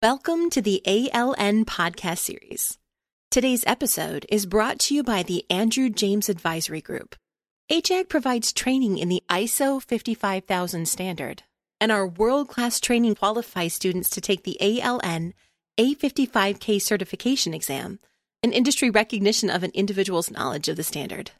Welcome to the ALN podcast series. Today's episode is brought to you by the Andrew James Advisory Group. AJAG provides training in the ISO 55000 standard, and our world class training qualifies students to take the ALN A55K certification exam, an industry recognition of an individual's knowledge of the standard.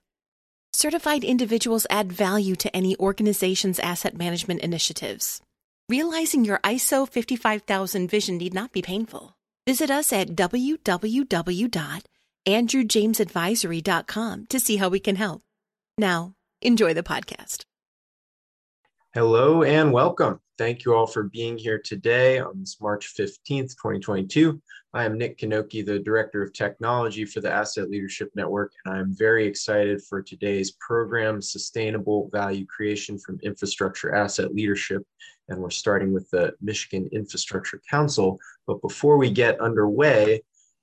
Certified individuals add value to any organization's asset management initiatives. Realizing your ISO 55000 vision need not be painful. Visit us at www.andrewjamesadvisory.com to see how we can help. Now, enjoy the podcast. Hello and welcome. Thank you all for being here today on this March 15th, 2022. I am Nick Kanoki, the Director of Technology for the Asset Leadership Network, and I'm very excited for today's program, Sustainable Value Creation from Infrastructure Asset Leadership. And we're starting with the Michigan Infrastructure Council. But before we get underway,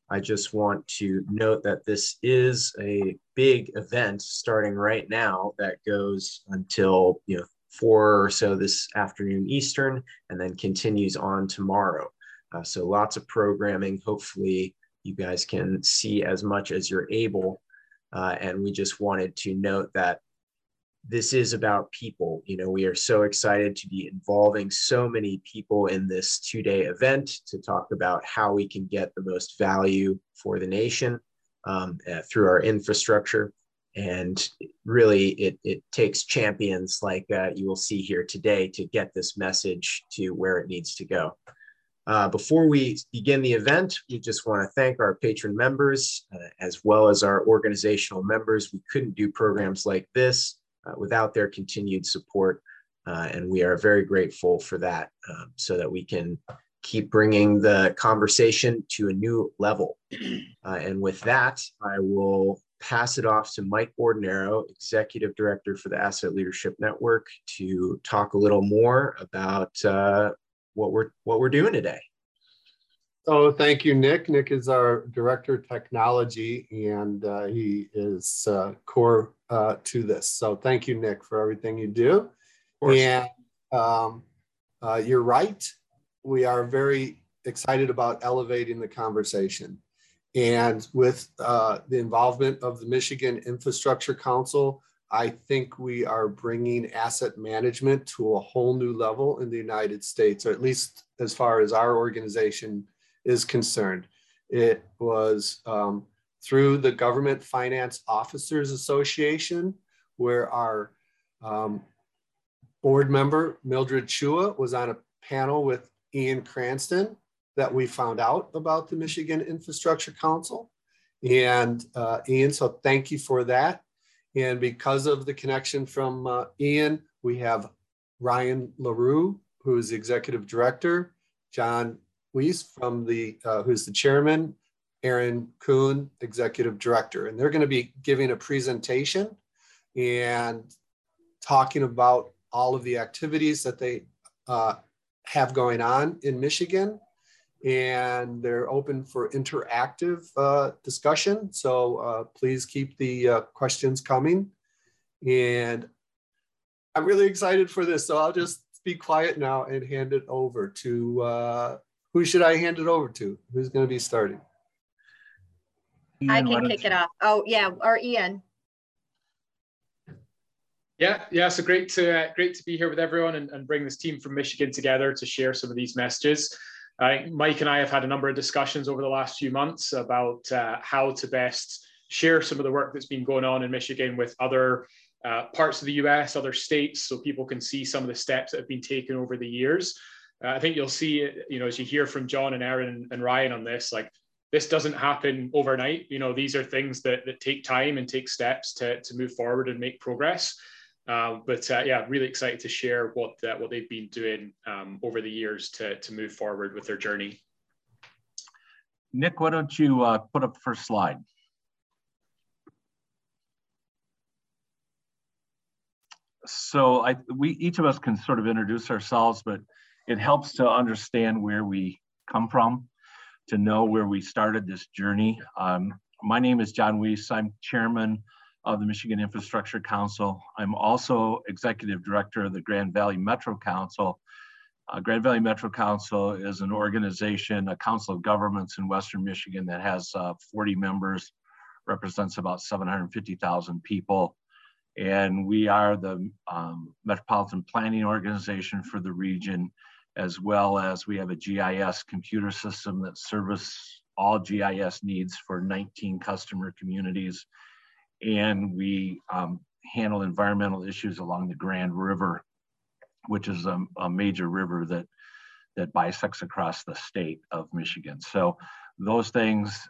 I just want to note that this is a big event starting right now that goes until you know four or so this afternoon Eastern, and then continues on tomorrow. Uh, so lots of programming. Hopefully, you guys can see as much as you're able. Uh, and we just wanted to note that this is about people. You know, we are so excited to be involving so many people in this two day event to talk about how we can get the most value for the nation um, uh, through our infrastructure and really it, it takes champions like uh, you will see here today to get this message to where it needs to go. Uh, before we begin the event we just want to thank our patron members uh, as well as our organizational members. We couldn't do programs like this uh, without their continued support uh, and we are very grateful for that um, so that we can keep bringing the conversation to a new level. Uh, and with that i will pass it off to Mike Bordonaro, Executive Director for the Asset Leadership Network, to talk a little more about uh, what we're what we're doing today. Oh, thank you, Nick. Nick is our Director of Technology, and uh, he is uh, core uh, to this. So thank you, Nick, for everything you do. And um, uh, you're right. We are very excited about elevating the conversation. And with uh, the involvement of the Michigan Infrastructure Council, I think we are bringing asset management to a whole new level in the United States, or at least as far as our organization is concerned. It was um, through the Government Finance Officers Association, where our um, board member, Mildred Chua, was on a panel with Ian Cranston that we found out about the Michigan Infrastructure Council. And uh, Ian, so thank you for that. And because of the connection from uh, Ian, we have Ryan LaRue, who is the executive director, John Weiss from the, uh, who's the chairman, Erin Kuhn, executive director. And they're to be giving a presentation and talking about all of the activities that they uh, have going on in Michigan and they're open for interactive uh, discussion. So uh, please keep the uh, questions coming. And I'm really excited for this. So I'll just be quiet now and hand it over to uh, who should I hand it over to? Who's going to be starting? Ian, I can kick it off. Oh yeah, or Ian. Yeah, yeah. So great to uh, great to be here with everyone and, and bring this team from Michigan together to share some of these messages. Uh, Mike and I have had a number of discussions over the last few months about uh, how to best share some of the work that's been going on in Michigan with other uh, parts of the US, other states, so people can see some of the steps that have been taken over the years. Uh, I think you'll see, you know, as you hear from John and Erin and Ryan on this, like this doesn't happen overnight. You know, these are things that, that take time and take steps to, to move forward and make progress. Uh, but uh, yeah, really excited to share what uh, what they've been doing um, over the years to to move forward with their journey. Nick, why don't you uh, put up the first slide? So I, we each of us can sort of introduce ourselves, but it helps to understand where we come from, to know where we started this journey. Um, my name is John Weiss. I'm chairman of the Michigan Infrastructure Council. I'm also executive director of the Grand Valley Metro Council. Uh, Grand Valley Metro Council is an organization, a council of governments in Western Michigan that has uh, 40 members, represents about 750,000 people. And we are the um, Metropolitan Planning Organization for the region, as well as we have a GIS computer system that service all GIS needs for 19 customer communities. And we um, handle environmental issues along the Grand River, which is a, a, major river that, that bisects across the state of Michigan. So those things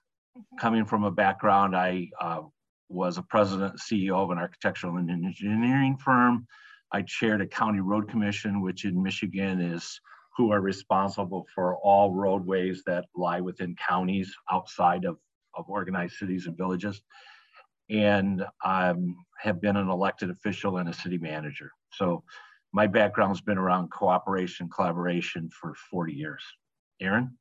coming from a background, I uh, was a president CEO of an architectural and engineering firm. I chaired a county road commission, which in Michigan is who are responsible for all roadways that lie within counties outside of, of organized cities and villages. And I have been an elected official and a city manager. So my background's been around cooperation, collaboration for 40 years. Erin?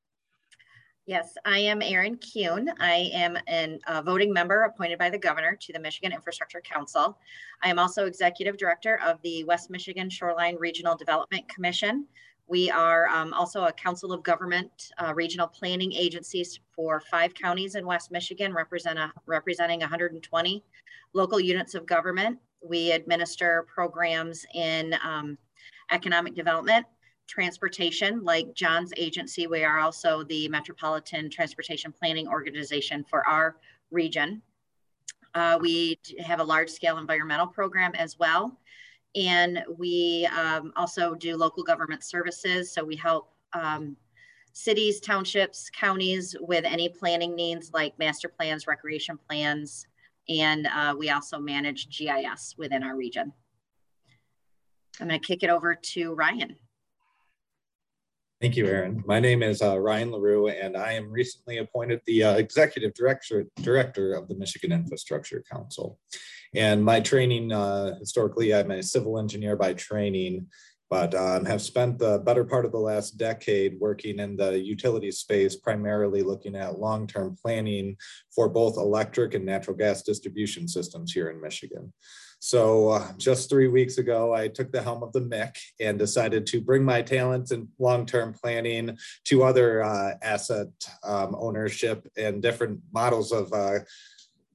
Yes, I am Erin Kuhn. I am a uh, voting member appointed by the governor to the Michigan Infrastructure Council. I am also executive director of the West Michigan Shoreline Regional Development Commission, we are um, also a Council of Government uh, regional planning agencies for five counties in West Michigan, represent a, representing 120 local units of government. We administer programs in um, economic development, transportation, like John's agency. We are also the Metropolitan Transportation Planning Organization for our region. Uh, we have a large scale environmental program as well. And we um, also do local government services. So we help um, cities, townships, counties with any planning needs like master plans, recreation plans, and uh, we also manage GIS within our region. I'm going to kick it over to Ryan. Thank you, Erin. My name is uh, Ryan LaRue, and I am recently appointed the uh, Executive Director, Director of the Michigan Infrastructure Council. And my training, uh, historically, I'm a civil engineer by training, but um, have spent the better part of the last decade working in the utility space, primarily looking at long-term planning for both electric and natural gas distribution systems here in Michigan. So uh, just three weeks ago, I took the helm of the MIC and decided to bring my talents in long-term planning to other uh, asset um, ownership and different models of uh,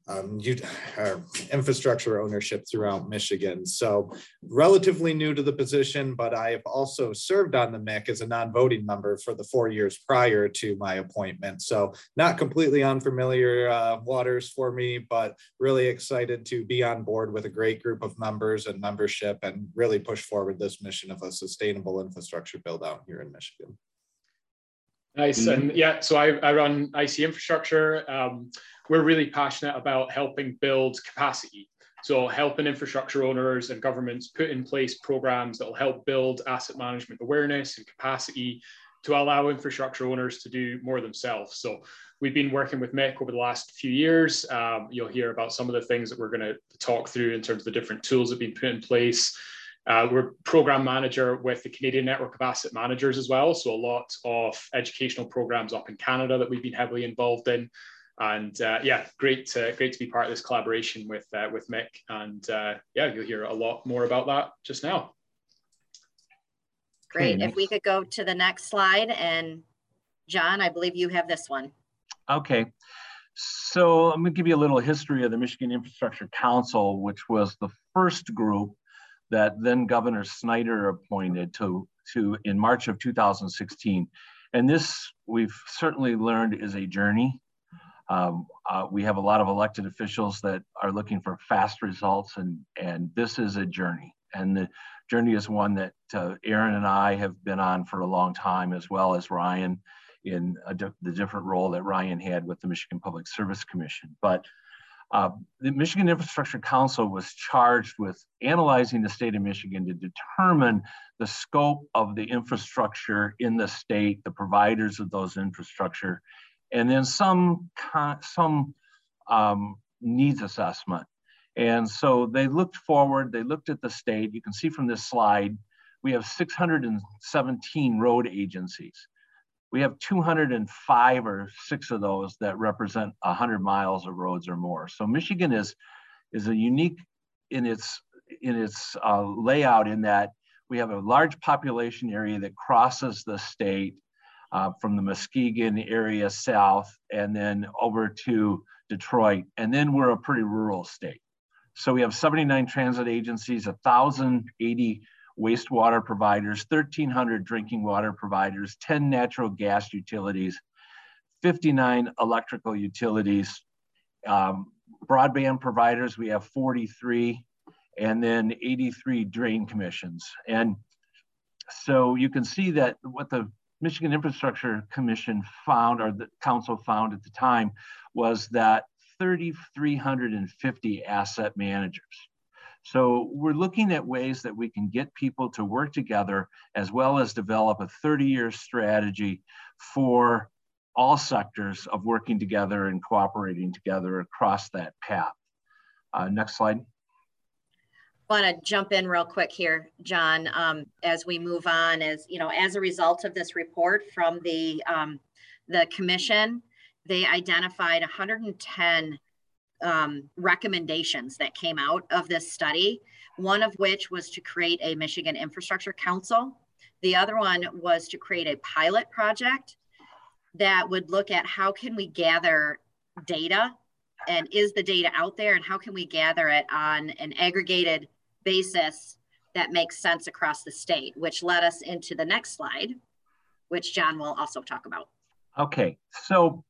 um, you, uh, infrastructure ownership throughout Michigan. So relatively new to the position, but I've also served on the MIC as a non-voting member for the four years prior to my appointment. So not completely unfamiliar uh, waters for me, but really excited to be on board with a great group of members and membership and really push forward this mission of a sustainable infrastructure build out here in Michigan. Nice. Mm-hmm. And yeah, so I, I run IC infrastructure. Um, we're really passionate about helping build capacity. So helping infrastructure owners and governments put in place programs that will help build asset management awareness and capacity to allow infrastructure owners to do more themselves. So we've been working with MIC over the last few years. Um, you'll hear about some of the things that we're going to talk through in terms of the different tools that have been put in place. Uh, we're program manager with the Canadian Network of Asset Managers as well. So a lot of educational programs up in Canada that we've been heavily involved in. And uh, yeah, great, to, great to be part of this collaboration with uh, with MIC. And uh, yeah, you'll hear a lot more about that just now. Great. If we could go to the next slide. And John, I believe you have this one. Okay. So I'm going to give you a little history of the Michigan Infrastructure Council, which was the first group that then Governor Snyder appointed to, to in March of 2016. And this we've certainly learned is a journey. Um, uh, we have a lot of elected officials that are looking for fast results, and, and this is a journey. And the journey is one that uh, Erin and I have been on for a long time, as well as Ryan in di the different role that Ryan had with the Michigan Public Service Commission. But uh, the Michigan Infrastructure Council was charged with analyzing the state of Michigan to determine the scope of the infrastructure in the state, the providers of those infrastructure, and then some, some um, needs assessment. And so they looked forward, they looked at the state. You can see from this slide, we have 617 road agencies we have 205 or six of those that represent 100 miles of roads or more. So Michigan is is a unique in its in its uh, layout in that we have a large population area that crosses the state uh, from the Muskegon area south and then over to Detroit. And then we're a pretty rural state. So we have 79 transit agencies, 1,080 wastewater providers, 1,300 drinking water providers, 10 natural gas utilities, 59 electrical utilities, um, broadband providers, we have 43, and then 83 drain commissions. And so you can see that what the Michigan Infrastructure Commission found, or the council found at the time, was that 3,350 asset managers. So we're looking at ways that we can get people to work together as well as develop a 30 year strategy for all sectors of working together and cooperating together across that path. Uh, next slide. I want to jump in real quick here, John, um, as we move on, as you know, as a result of this report from the um, the commission, they identified 110 um, recommendations that came out of this study, one of which was to create a Michigan Infrastructure Council. The other one was to create a pilot project that would look at how can we gather data and is the data out there and how can we gather it on an aggregated basis that makes sense across the state, which led us into the next slide, which John will also talk about. Okay, so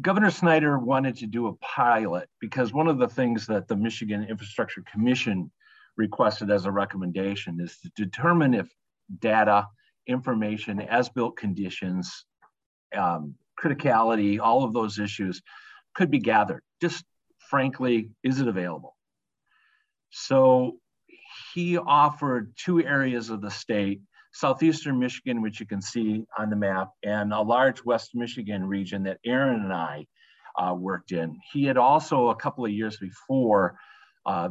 Governor Snyder wanted to do a pilot because one of the things that the Michigan Infrastructure Commission requested as a recommendation is to determine if data, information, as-built conditions, um, criticality, all of those issues could be gathered. Just frankly, is it available? So he offered two areas of the state southeastern Michigan, which you can see on the map, and a large West Michigan region that Erin and I uh, worked in. He had also, a couple of years before, uh,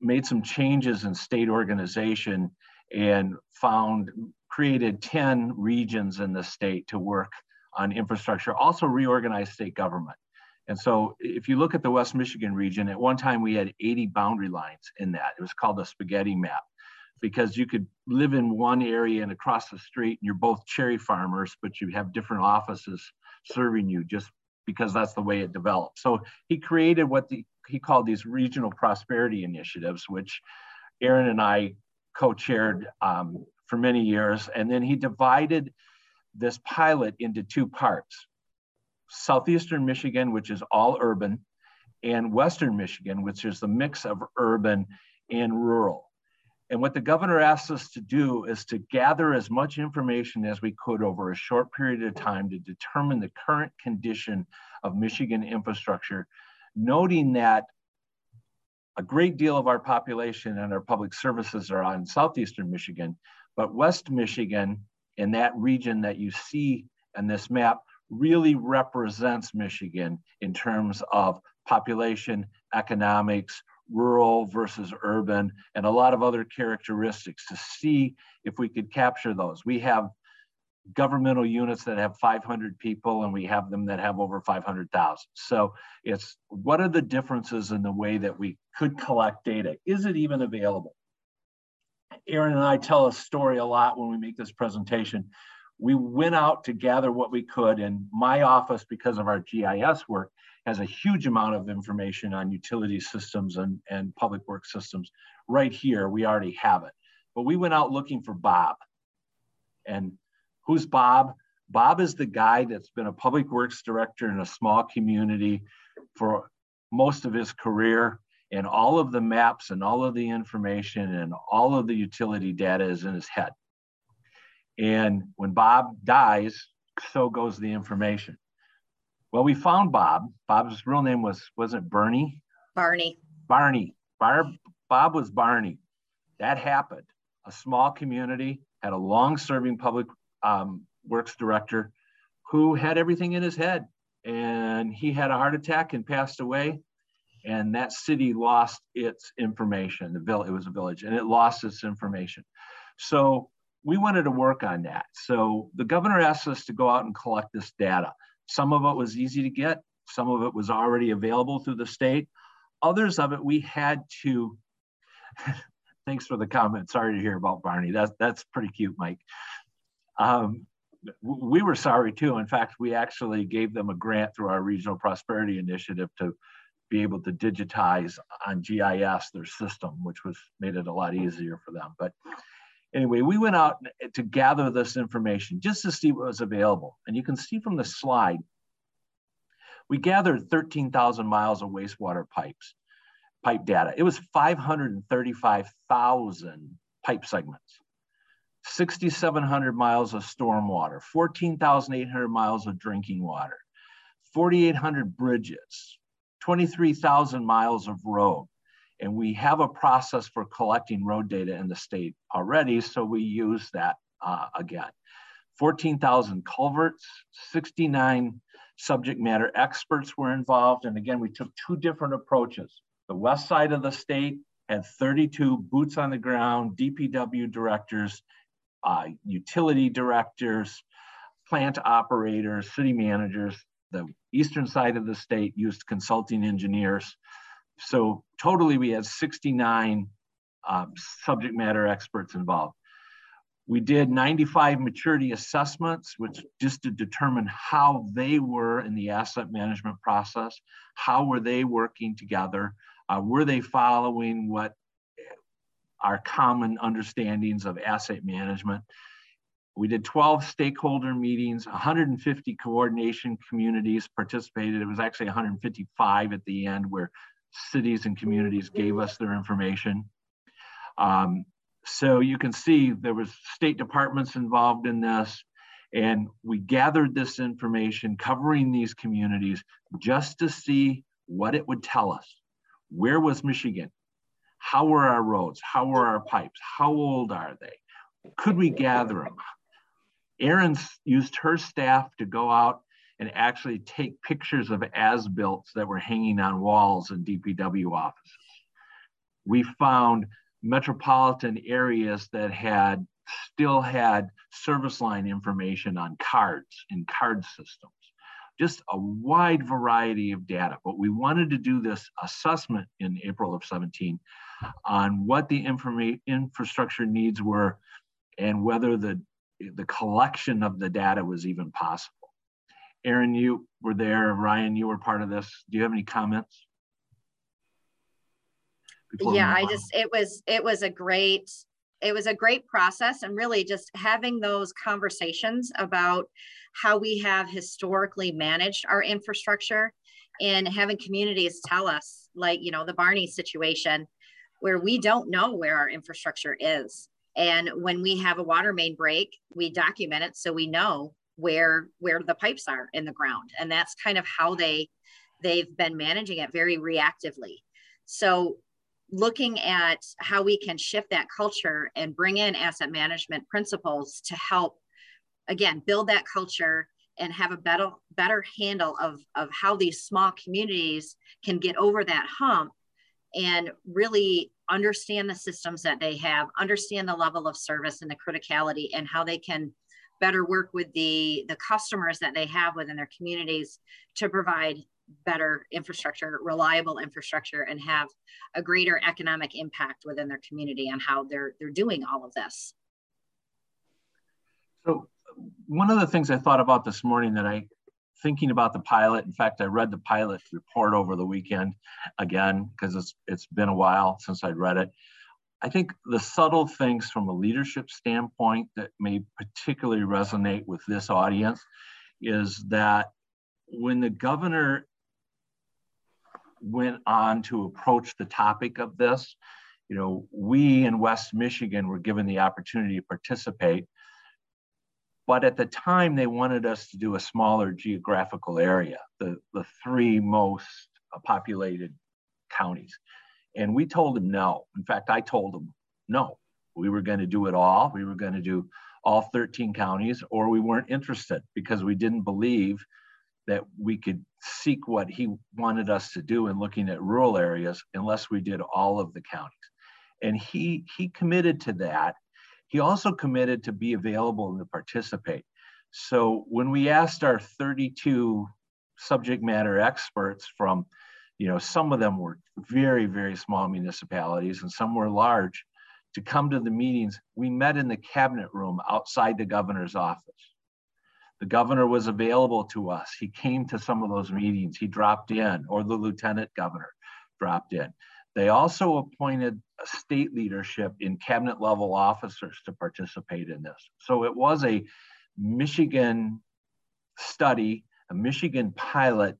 made some changes in state organization and found, created 10 regions in the state to work on infrastructure, also reorganized state government. And so if you look at the West Michigan region, at one time we had 80 boundary lines in that. It was called the spaghetti map because you could live in one area and across the street and you're both cherry farmers, but you have different offices serving you just because that's the way it developed. So he created what the, he called these regional prosperity initiatives, which Erin and I co-chaired um, for many years. And then he divided this pilot into two parts. Southeastern Michigan, which is all urban, and Western Michigan, which is the mix of urban and rural. And what the governor asked us to do is to gather as much information as we could over a short period of time to determine the current condition of Michigan infrastructure, noting that a great deal of our population and our public services are on southeastern Michigan, but West Michigan in that region that you see in this map really represents Michigan in terms of population, economics, rural versus urban, and a lot of other characteristics to see if we could capture those. We have governmental units that have 500 people and we have them that have over 500,000. So it's what are the differences in the way that we could collect data? Is it even available? Erin and I tell a story a lot when we make this presentation we went out to gather what we could and my office because of our gis work has a huge amount of information on utility systems and, and public work systems right here. We already have it. But we went out looking for bob. And who's bob? Bob is the guy that's been a public works director in a small community for most of his career. And all of the maps and all of the information and all of the utility data is in his head. And when Bob dies, so goes the information. Well, we found Bob. Bob's real name was wasn't Bernie? Barney. Barney. Barb, Bob was Barney. That happened. A small community had a long-serving public um, works director who had everything in his head, and he had a heart attack and passed away. And that city lost its information. The village, it was a village, and it lost its information. So we wanted to work on that. So the governor asked us to go out and collect this data. Some of it was easy to get, some of it was already available through the state. Others of it we had to, thanks for the comment. Sorry to hear about Barney. That's that's pretty cute, Mike. Um, we were sorry too. In fact, we actually gave them a grant through our regional prosperity initiative to be able to digitize on GIS their system, which was made it a lot easier for them. But anyway, we went out eh, to gather this information just to see what was available. And you can see from the slide, we gathered 13,000 miles of wastewater pipes, pipe data. It was 535,000 pipe segments. 6,700 miles of stormwater, 14,800 miles of drinking water, 4,800 bridges, 23,000 miles of road. And we have a process for collecting road data in the state already, so we use that uh, again. 14,000 culverts, 69 subject matter experts were involved. And again, we took two different approaches. The west side of the state had 32 boots on the ground, DPW directors, uh, utility directors, plant operators, city managers. The eastern side of the state used consulting engineers. So totally we had 69 uh, subject matter experts involved. We did 95 maturity assessments, which just to determine how they were in the asset management process. How were they working together? Uh, were they following what our common understandings of asset management. We did 12 stakeholder meetings, 150 coordination communities participated. It was actually 155 at the end where cities and communities gave us their information. Um, so you can see there was state departments involved in this and we gathered this information covering these communities just to see what it would tell us. Where was Michigan? How were our roads? How were our pipes? How old are they? Could we gather them? Erin used her staff to go out and actually take pictures of as-built that were hanging on walls in DPW offices. We found metropolitan areas that had still had service line information on cards in card systems. Just a wide variety of data. But we wanted to do this assessment in April of 17 on what the infrastructure needs were and whether the, the collection of the data was even possible. Erin, you were there. Ryan, you were part of this. Do you have any comments? yeah, I just it was it was a great it was a great process and really just having those conversations about how we have historically managed our infrastructure and having communities tell us like you know the barney situation where we don't know where our infrastructure is. And when we have a water main break, we document it so we know where where the pipes are in the ground. And that's kind of how they they've been managing it very reactively. So looking at how we can shift that culture and bring in asset management principles to help again build that culture and have a better better handle of, of how these small communities can get over that hump and really understand the systems that they have, understand the level of service and the criticality and how they can better work with the, the customers that they have within their communities to provide better infrastructure, reliable infrastructure, and have a greater economic impact within their community on how they're they're doing all of this. So one of the things I thought about this morning that I thinking about the pilot. In fact, I read the pilot report over the weekend again because it's it's been a while since I'd read it. I think the subtle things from a leadership standpoint that may particularly resonate with this audience is that when the governor went on to approach the topic of this, you know, we in West Michigan were given the opportunity to participate but at the time, they wanted us to do a smaller geographical area, the, the three most populated counties. And we told him no. In fact, I told him no. We were going to do it all. We were going to do all 13 counties, or we weren't interested because we didn't believe that we could seek what he wanted us to do in looking at rural areas unless we did all of the counties. And he he committed to that he also committed to be available and to participate. So when we asked our 32 subject matter experts from, you know, some of them were very, very small municipalities and some were large, to come to the meetings, we met in the cabinet room outside the governor's office. The governor was available to us. He came to some of those meetings. He dropped in, or the lieutenant governor dropped in. They also appointed state leadership in cabinet level officers to participate in this. So it was a Michigan study, a Michigan pilot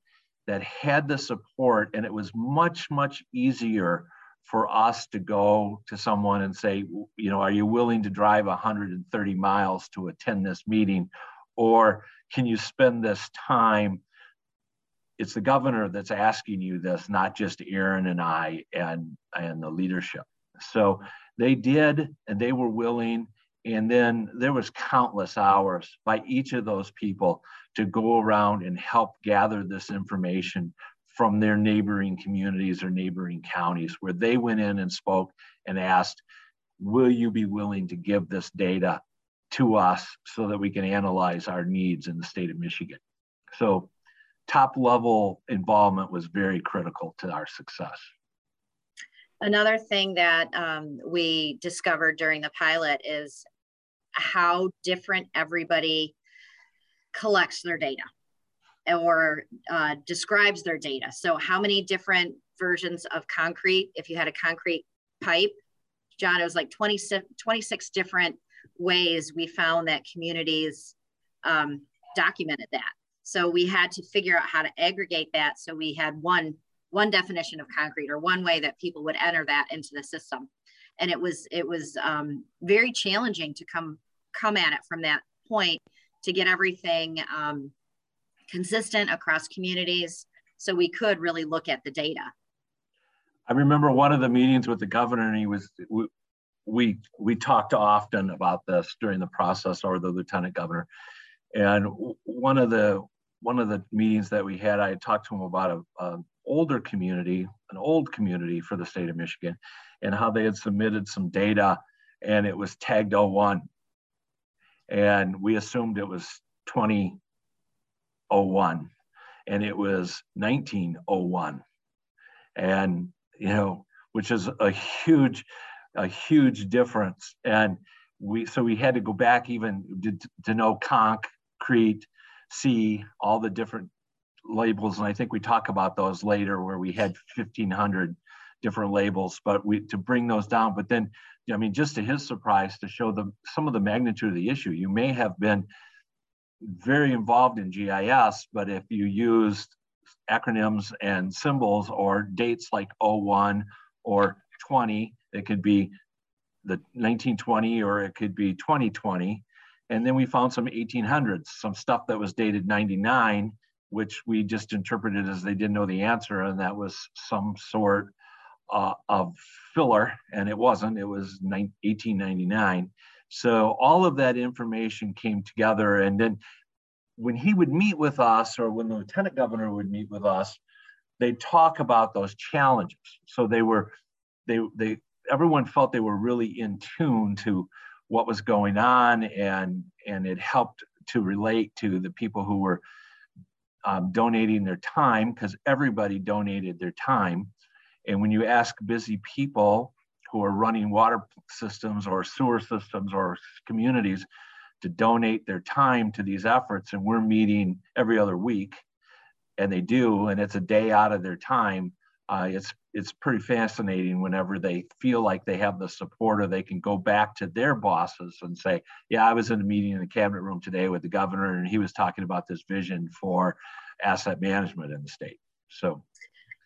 that had the support, and it was much, much easier for us to go to someone and say, you know, are you willing to drive 130 miles to attend this meeting? Or can you spend this time? It's the governor that's asking you this, not just Erin and I and, and the leadership. So they did, and they were willing. And then there was countless hours by each of those people to go around and help gather this information from their neighboring communities or neighboring counties where they went in and spoke and asked, will you be willing to give this data to us so that we can analyze our needs in the state of Michigan? So top level involvement was very critical to our success. Another thing that um, we discovered during the pilot is how different everybody collects their data or uh, describes their data. So, how many different versions of concrete? If you had a concrete pipe, John, it was like 26, 26 different ways we found that communities um, documented that. So we had to figure out how to aggregate that. So we had one one definition of concrete or one way that people would enter that into the system, and it was it was um, very challenging to come come at it from that point to get everything um, consistent across communities so we could really look at the data. I remember one of the meetings with the governor, and he was we we, talked often about this during the process, or the lieutenant governor. And one of the one of the meetings that we had, I talked to him about a, a older community, an old community for the state of Michigan, and how they had submitted some data, and it was tagged 01, and we assumed it was 2001 and it was 1901 and you know which is a huge a huge difference. And we so we had to go back even to, to know concrete see all the different labels and i think we talk about those later where we had 1500 different labels but we to bring those down but then I mean, just to his surprise, to show them some of the magnitude of the issue. You may have been very involved in GIS, but if you used acronyms and symbols or dates like 01 or 20, it could be the 1920 or it could be 2020. And then we found some 1800s, some stuff that was dated 99, which we just interpreted as they didn't know the answer, and that was some sort uh, of filler, and it wasn't. It was 1899. So all of that information came together, and then when he would meet with us, or when the lieutenant governor would meet with us, they talk about those challenges. So they were, they they everyone felt they were really in tune to what was going on, and and it helped to relate to the people who were um, donating their time because everybody donated their time and when you ask busy people who are running water systems or sewer systems or communities to donate their time to these efforts, and we're meeting every other week, and they do, and it's a day out of their time. Uh, it's it's pretty fascinating whenever they feel like they have the support or they can go back to their bosses and say, "Yeah, I was in a meeting in the cabinet room today with the governor, and he was talking about this vision for asset management in the state." So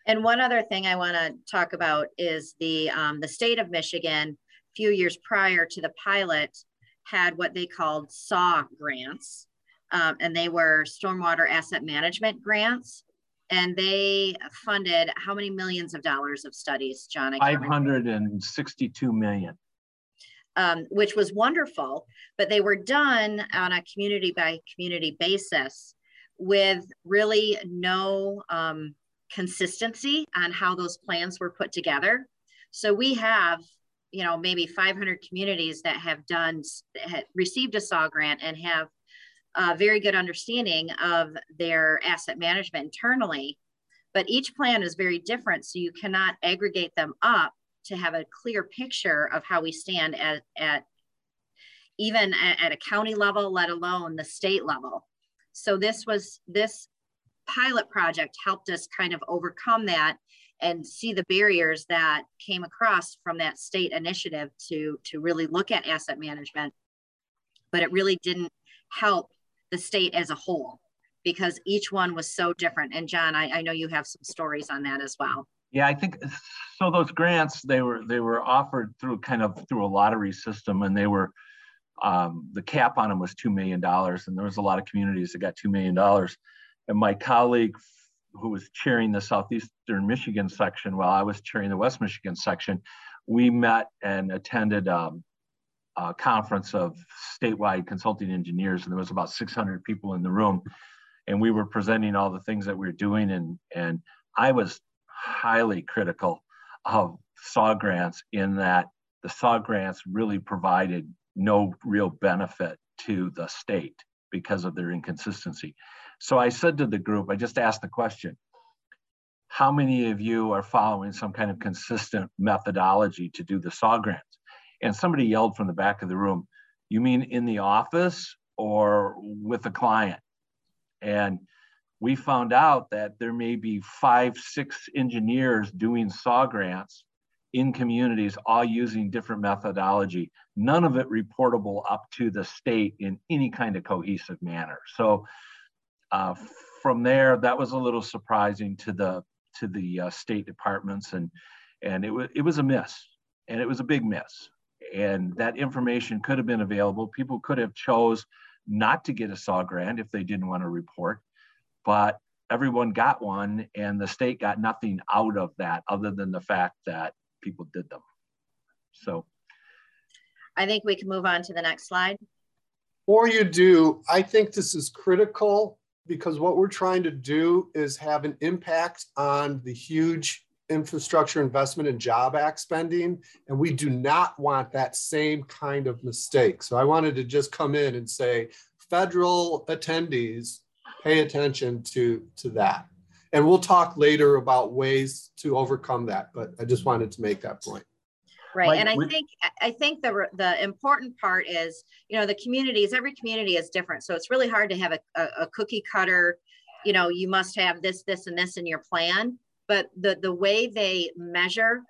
and one other thing I want to talk about is the um, the state of Michigan, a few years prior to the pilot, had what they called SAW grants, um, and they were stormwater asset management grants, and they funded how many millions of dollars of studies, John? Five hundred and sixty-two million. Um, which was wonderful, but they were done on a community by community basis with really no um, consistency on how those plans were put together. So we have, you know, maybe 500 communities that have done, have received a SAW grant and have a very good understanding of their asset management internally. But each plan is very different. So you cannot aggregate them up to have a clear picture of how we stand at, at even at, at a county level, let alone the state level. So this was this pilot project helped us kind of overcome that and see the barriers that came across from that state initiative to to really look at asset management but it really didn't help the state as a whole because each one was so different. And john I, I know you have some stories on that as well. Yeah i think so those grants they were they were offered through kind of through a lottery system and they were um, the cap on them was $2 million and there was a lot of communities that got $2 million and my colleague who was chairing the southeastern michigan section while i was chairing the west michigan section we met and attended um, a conference of statewide consulting engineers and there was about 600 people in the room and we were presenting all the things that we were doing and and i was highly critical of saw grants in that the saw grants really provided no real benefit to the state because of their inconsistency so I said to the group, I just asked the question, how many of you are following some kind of consistent methodology to do the SAW grants? And somebody yelled from the back of the room, you mean in the office or with a client? And we found out that there may be five, six engineers doing SAW grants in communities, all using different methodology, none of it reportable up to the state in any kind of cohesive manner. So uh, from there, that was a little surprising to the to the uh, state departments, and and it was it was a miss, and it was a big miss. And that information could have been available. People could have chose not to get a SAW grant if they didn't want to report, but everyone got one, and the state got nothing out of that other than the fact that people did them. So, I think we can move on to the next slide. Or you do, I think this is critical because what we're trying to do is have an impact on the huge infrastructure investment and job act spending and we do not want that same kind of mistake. So i wanted to just come in and say federal attendees pay attention to to that. And we'll talk later about ways to overcome that but i just wanted to make that point. Right like, and i think i think the the important part is you know the communities every community is different. So it's really hard to have a, a, a, cookie cutter you know you must have this this and this in your plan but the the way they measure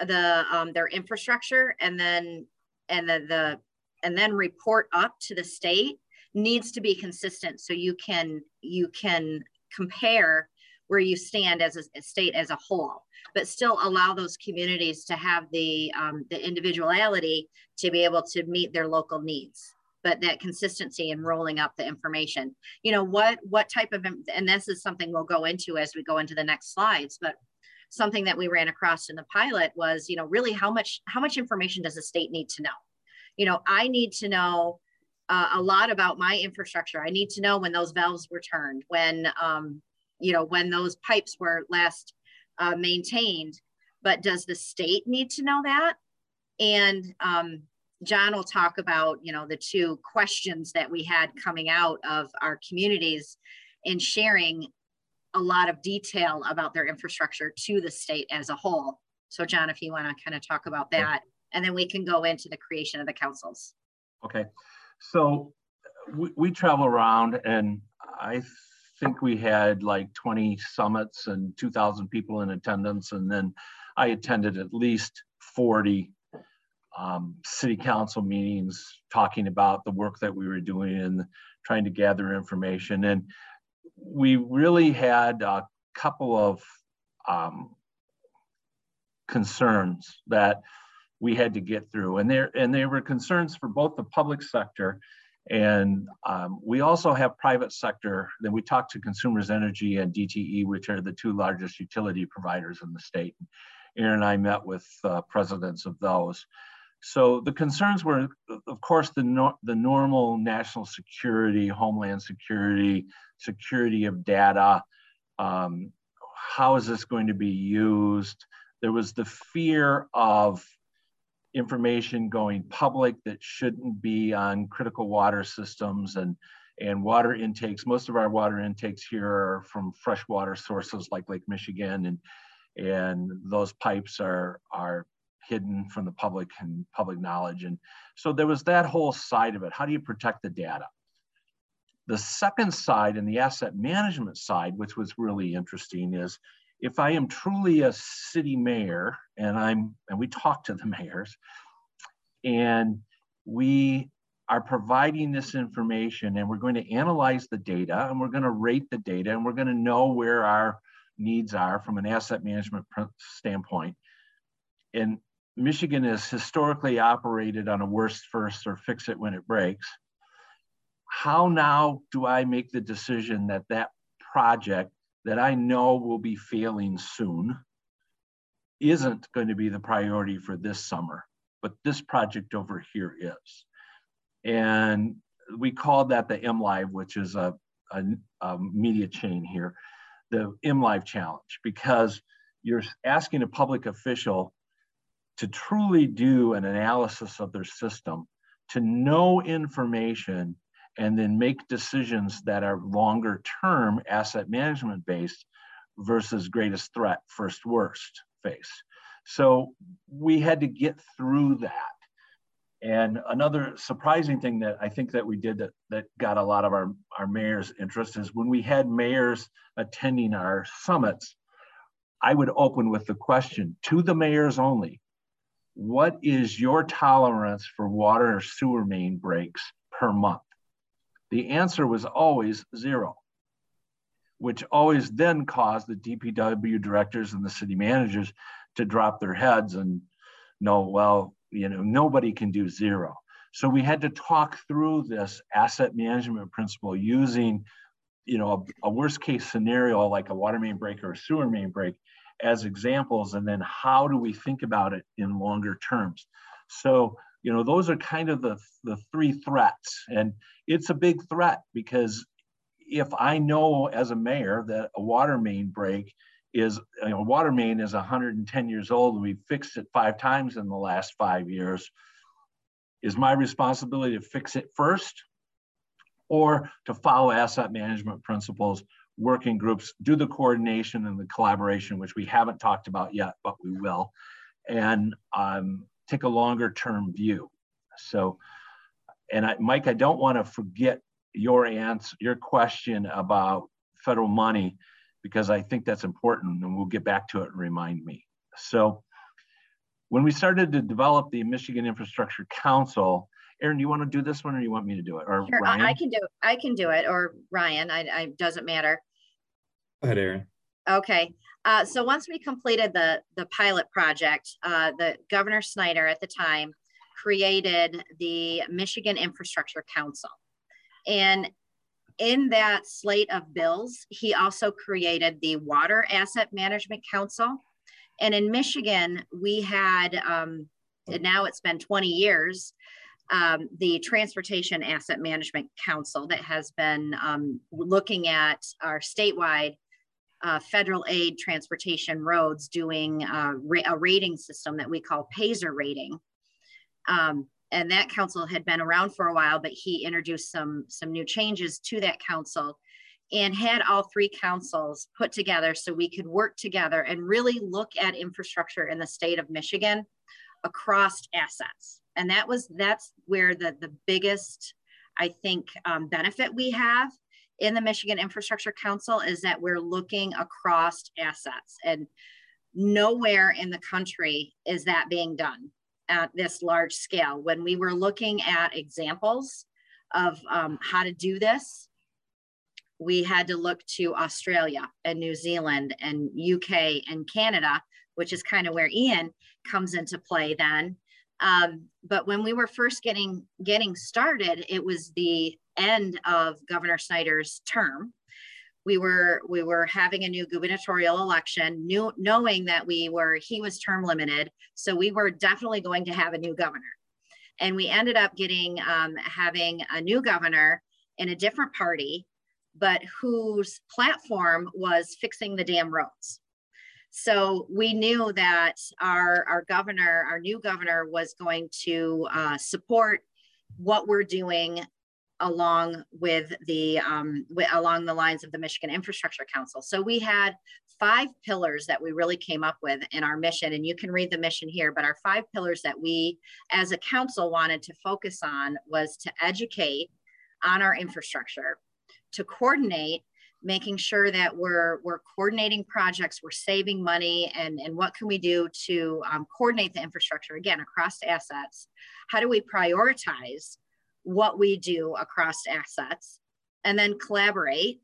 the um, their infrastructure and then and the, the and then report up to the state needs to be consistent. So you can you can compare where you stand as a, state as a whole but still allow those communities to have the um, the individuality to be able to meet their local needs but that consistency in rolling up the information. You know what what type of and this is something we'll go into as we go into the next slides but something that we ran across in the pilot was you know really how much how much information does the state need to know? You know i need to know uh, a lot about my infrastructure. I need to know when those valves were turned when um, you know when those pipes were last uh, maintained, but does the state need to know that? And um, John will talk about, you know, the two questions that we had coming out of our communities and sharing a lot of detail about their infrastructure to the state as a whole. So John, if you want to kind of talk about that, and then we can go into the creation of the councils. Okay, so uh, we, we travel around and I think we had like 20 summits and 2,000 people in attendance. And then I attended at least 40 um, city council meetings talking about the work that we were doing and trying to gather information. And we really had a couple of um, concerns that we had to get through. And there and they were concerns for both the public sector and um, we also have private sector. Then we talked to Consumers Energy and DTE, which are the two largest utility providers in the state. Erin and I met with uh, presidents of those. So the concerns were, of course, the, no the normal national security, homeland security, security of data. Um, how is this going to be used? There was the fear of information going public that shouldn't be on critical water systems and and water intakes. Most of our water intakes here are from freshwater sources like Lake Michigan, and and those pipes are are hidden from the public and public knowledge. And so there was that whole side of it. How do you protect the data? The second side and the asset management side, which was really interesting, is if I am truly a city mayor and I'm and we talk to the mayors and we are providing this information and we're going to analyze the data and we're going to rate the data and we're going to know where our needs are from an asset management standpoint. And Michigan has historically operated on a worst first or fix it when it breaks. How now do I make the decision that that project that I know will be failing soon isn't going to be the priority for this summer, but this project over here is. And we call that the MLive, which is a, a, a media chain here, the MLive challenge, because you're asking a public official to truly do an analysis of their system, to know information, and then make decisions that are longer term asset management based versus greatest threat, first worst face. So we had to get through that. And another surprising thing that I think that we did that, that got a lot of our, our mayors' interest is when we had mayors attending our summits, I would open with the question to the mayors only what is your tolerance for water or sewer main breaks per month? The answer was always zero, which always then caused the DPW directors and the city managers to drop their heads and know, well, you know, nobody can do zero. So we had to talk through this asset management principle using, you know, a, a worst case scenario like a water main break or a sewer main break as examples and then how do we think about it in longer terms? So you know those are kind of the the three threats and it's a big threat because if i know as a mayor that a water main break is you know, water main is 110 years old and we've fixed it five times in the last five years is my responsibility to fix it first or to follow asset management principles working groups do the coordination and the collaboration, which we haven't talked about yet, but we will, and um, take a longer term view. So, and I, Mike, I don't want to forget your answer, your question about federal money, because I think that's important, and we'll get back to it and remind me. So, when we started to develop the Michigan Infrastructure Council, Erin, do you want to do this one or do you want me to do it? Or sure, Ryan? I can do it. I can do it. Or Ryan, I, I doesn't matter. Go ahead, Erin. Okay. Uh, so once we completed the, the pilot project, uh, the Governor Snyder at the time created the Michigan Infrastructure Council. And in that slate of bills, he also created the Water Asset Management Council. And in Michigan, we had, um, now it's been 20 years, um, the Transportation Asset Management Council that has been um, looking at our statewide uh, federal aid transportation roads doing uh, ra a rating system that we call PASER rating. Um, and that council had been around for a while, but he introduced some, some new changes to that council and had all three councils put together so we could work together and really look at infrastructure in the state of Michigan across assets and that was that's where the the biggest i think um, benefit we have in the michigan infrastructure council is that we're looking across assets. And nowhere in the country is that being done at this large scale. When we were looking at examples of um, how to do this we had to look to australia and new zealand and uk and canada which is kind of where ian comes into play then um, but when we were first getting getting started, it was the end of Governor Snyder's term. We were we were having a new gubernatorial election, new, knowing that we were he was term limited, so we were definitely going to have a new governor. And we ended up getting um, having a new governor in a different party, but whose platform was fixing the damn roads. So we knew that our, our governor, our new governor, was going to uh, support what we're doing along with the um, with, along the lines of the Michigan Infrastructure Council. So we had five pillars that we really came up with in our mission, and you can read the mission here. But our five pillars that we, as a council, wanted to focus on was to educate on our infrastructure, to coordinate making sure that we're we're coordinating projects we're saving money and and what can we do to um, coordinate the infrastructure again across assets? How do we prioritize what we do across assets and then collaborate?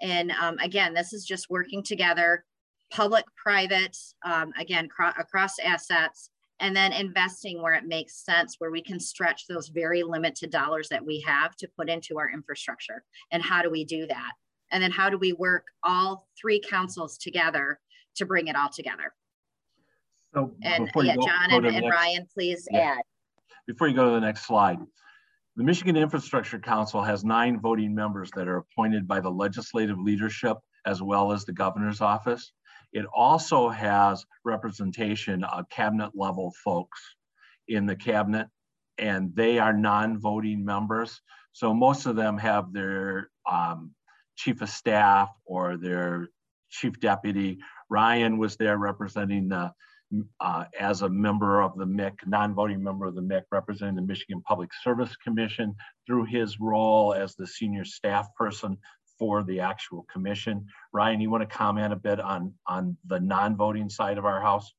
And um, again this is just working together public private um, again across assets and then investing where it makes sense where we can stretch those very limited dollars that we have to put into our infrastructure. And how do we do that and then how do we work all three councils together to bring it all together? So and yeah, go, John go and, and next, Ryan, please yeah. add. Before you go to the next slide, the Michigan Infrastructure Council has nine voting members that are appointed by the legislative leadership as well as the governor's office. It also has representation of cabinet level folks in the cabinet, and they are non-voting members. So most of them have their um, chief of staff or their chief deputy. Ryan was there representing the, uh, as a member of the MIC, non-voting member of the MIC, representing the Michigan Public Service Commission through his role as the senior staff person for the actual commission. Ryan, you want to comment a bit on, on the non-voting side of our house?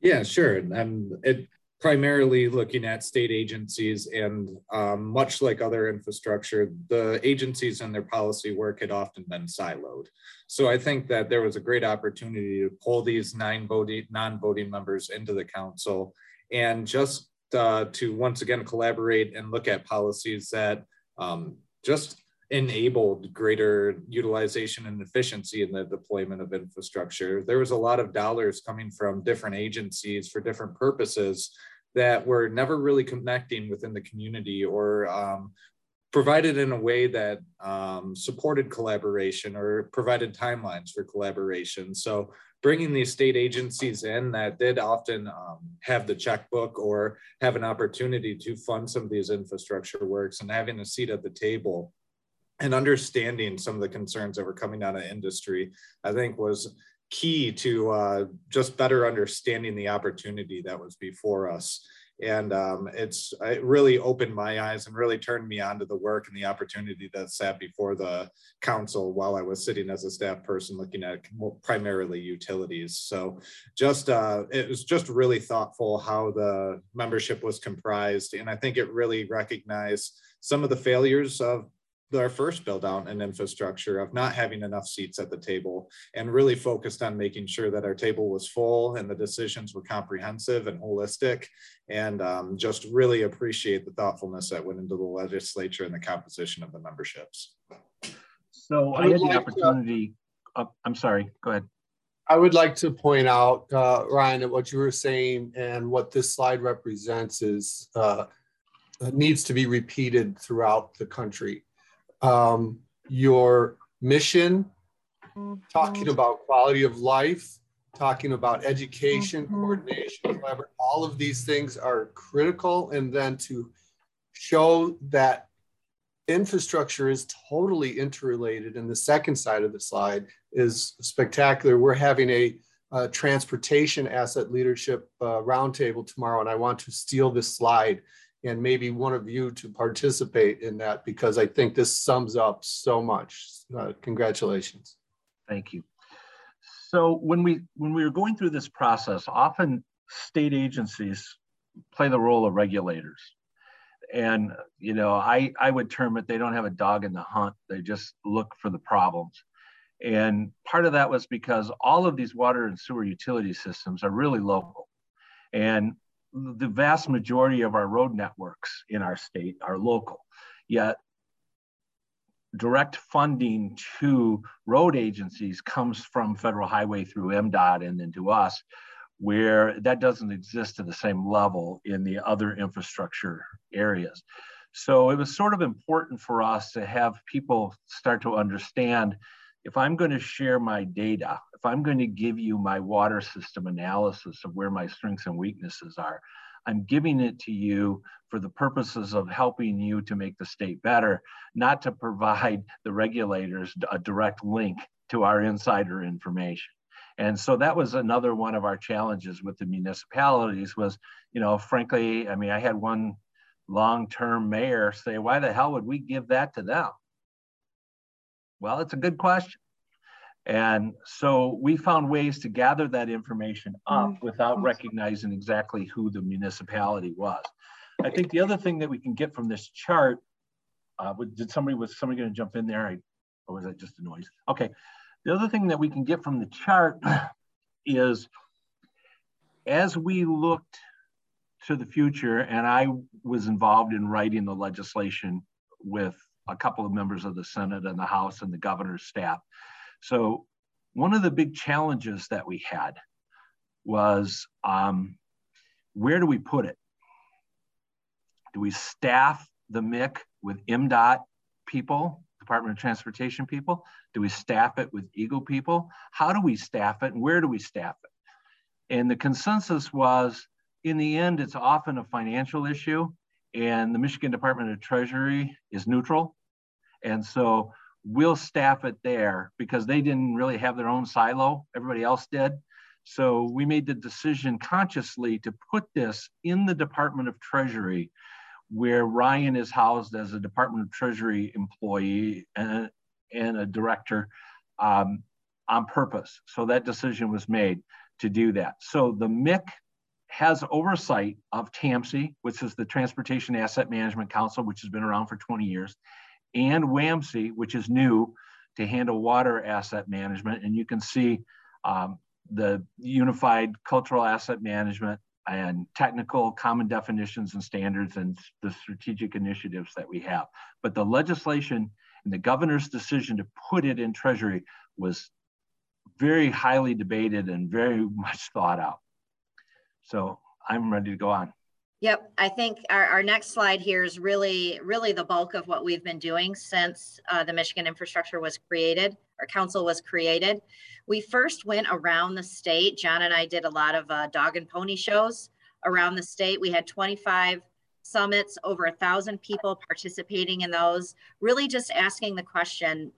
Yeah, sure. And it primarily looking at state agencies and um, much like other infrastructure, the agencies and their policy work had often been siloed. So I think that there was a great opportunity to pull these nine voting, non-voting members into the council and just uh, to once again collaborate and look at policies that um, just enabled greater utilization and efficiency in the deployment of infrastructure. There was a lot of dollars coming from different agencies for different purposes that were never really connecting within the community or um, provided in a way that um, supported collaboration or provided timelines for collaboration. So bringing these state agencies in that did often um, have the checkbook or have an opportunity to fund some of these infrastructure works and having a seat at the table and understanding some of the concerns that were coming out of industry, I think was key to uh, just better understanding the opportunity that was before us. And um, it's it really opened my eyes and really turned me on to the work and the opportunity that sat before the council while I was sitting as a staff person looking at primarily utilities. So just uh, it was just really thoughtful how the membership was comprised, and I think it really recognized some of the failures of our first build out and infrastructure of not having enough seats at the table and really focused on making sure that our table was full and the decisions were comprehensive and holistic and um, just really appreciate the thoughtfulness that went into the legislature and the composition of the memberships. So I, had the opportunity, to, uh, I'm sorry, go ahead. I would like to point out, uh, Ryan, that what you were saying and what this slide represents is uh, needs to be repeated throughout the country um, your mission, talking mm-hmm. about quality of life, talking about education, mm-hmm. coordination, all of these things are critical. And then to show that infrastructure is totally interrelated. And the second side of the slide is spectacular. We're having a, a transportation asset leadership uh, roundtable tomorrow, and I want to steal this slide and maybe one of you to participate in that because I think this sums up so much. Uh, congratulations. Thank you. So when we when we were going through this process, often state agencies play the role of regulators. And you know, I I would term it they don't have a dog in the hunt. They just look for the problems. And part of that was because all of these water and sewer utility systems are really local. And the vast majority of our road networks in our state are local, yet direct funding to road agencies comes from federal highway through MDOT and then to us, where that doesn't exist to the same level in the other infrastructure areas. So it was sort of important for us to have people start to understand if I'm going to share my data, if I'm going to give you my water system analysis of where my strengths and weaknesses are, I'm giving it to you for the purposes of helping you to make the state better, not to provide the regulators a direct link to our insider information. And so that was another one of our challenges with the municipalities was, you know, frankly, I mean, I had one long-term mayor say, why the hell would we give that to them? Well, it's a good question. And so we found ways to gather that information up mm-hmm. without recognizing exactly who the municipality was. I think the other thing that we can get from this chart, uh, did somebody, was somebody gonna jump in there? I, or was that just a noise? Okay, the other thing that we can get from the chart is as we looked to the future, and I was involved in writing the legislation with a couple of members of the Senate and the House and the governor's staff. So one of the big challenges that we had was um, where do we put it? Do we staff the MIC with MDOT people Department of Transportation people? Do we staff it with EGLE people? How do we staff it and where do we staff it? And the consensus was in the end, it's often a financial issue and the Michigan Department of Treasury is neutral. And so we'll staff it there because they didn't really have their own silo, everybody else did. So we made the decision consciously to put this in the Department of Treasury where Ryan is housed as a Department of Treasury employee and, and a director um, on purpose. So that decision was made to do that. So the MIC has oversight of TAMC, which is the Transportation Asset Management Council, which has been around for 20 years, and WAMC, which is new to handle water asset management. And you can see um, the Unified Cultural Asset Management and technical common definitions and standards and the strategic initiatives that we have. But the legislation and the governor's decision to put it in Treasury was very highly debated and very much thought out. So I'm ready to go on. Yep, I think our, our next slide here is really, really the bulk of what we've been doing since uh, the Michigan infrastructure was created, or council was created. We first went around the state. John and I did a lot of uh, dog and pony shows around the state. We had 25 summits, over a thousand people participating in those, really just asking the question,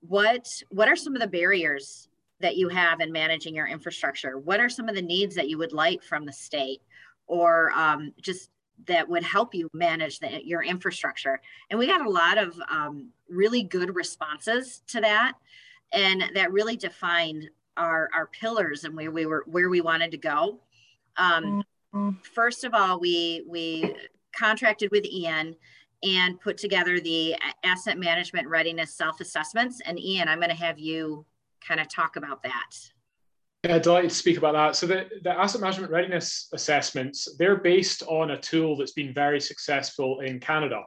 what, what are some of the barriers that you have in managing your infrastructure? What are some of the needs that you would like from the state? or um, just that would help you manage the, your infrastructure. And we got a lot of um, really good responses to that, and that really defined our our pillars and where we were where we wanted to go. Um, mm-hmm. First of all, we we contracted with Ian and put together the asset management readiness self assessments. And Ian, I'm going to have you kind of talk about that. Yeah, delighted to speak about that. So the, the asset management readiness assessments, they're based on a tool that's been very successful in Canada.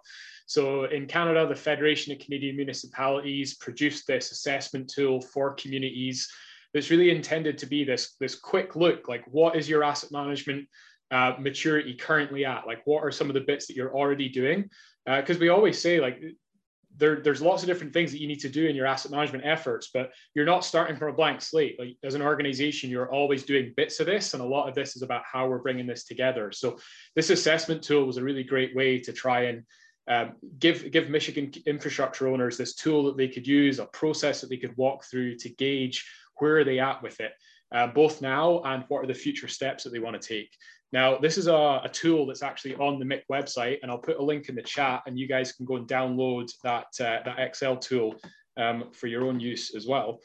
So in Canada, the Federation of Canadian Municipalities produced this assessment tool for communities that's really intended to be this, this quick look, like what is your asset management uh, maturity currently at? Like what are some of the bits that you're already doing? Because uh, we always say like there, there's lots of different things that you need to do in your asset management efforts, but you're not starting from a blank slate. Like as an organization, you're always doing bits of this, and a lot of this is about how we're bringing this together. So this assessment tool was a really great way to try and um, give give Michigan infrastructure owners this tool that they could use, a process that they could walk through to gauge where are they at with it, uh, both now and what are the future steps that they want to take. Now, this is a, a, tool that's actually on the MIC website, and I'll put a link in the chat, and you guys can go and download that, uh, that Excel tool um, for your own use as well.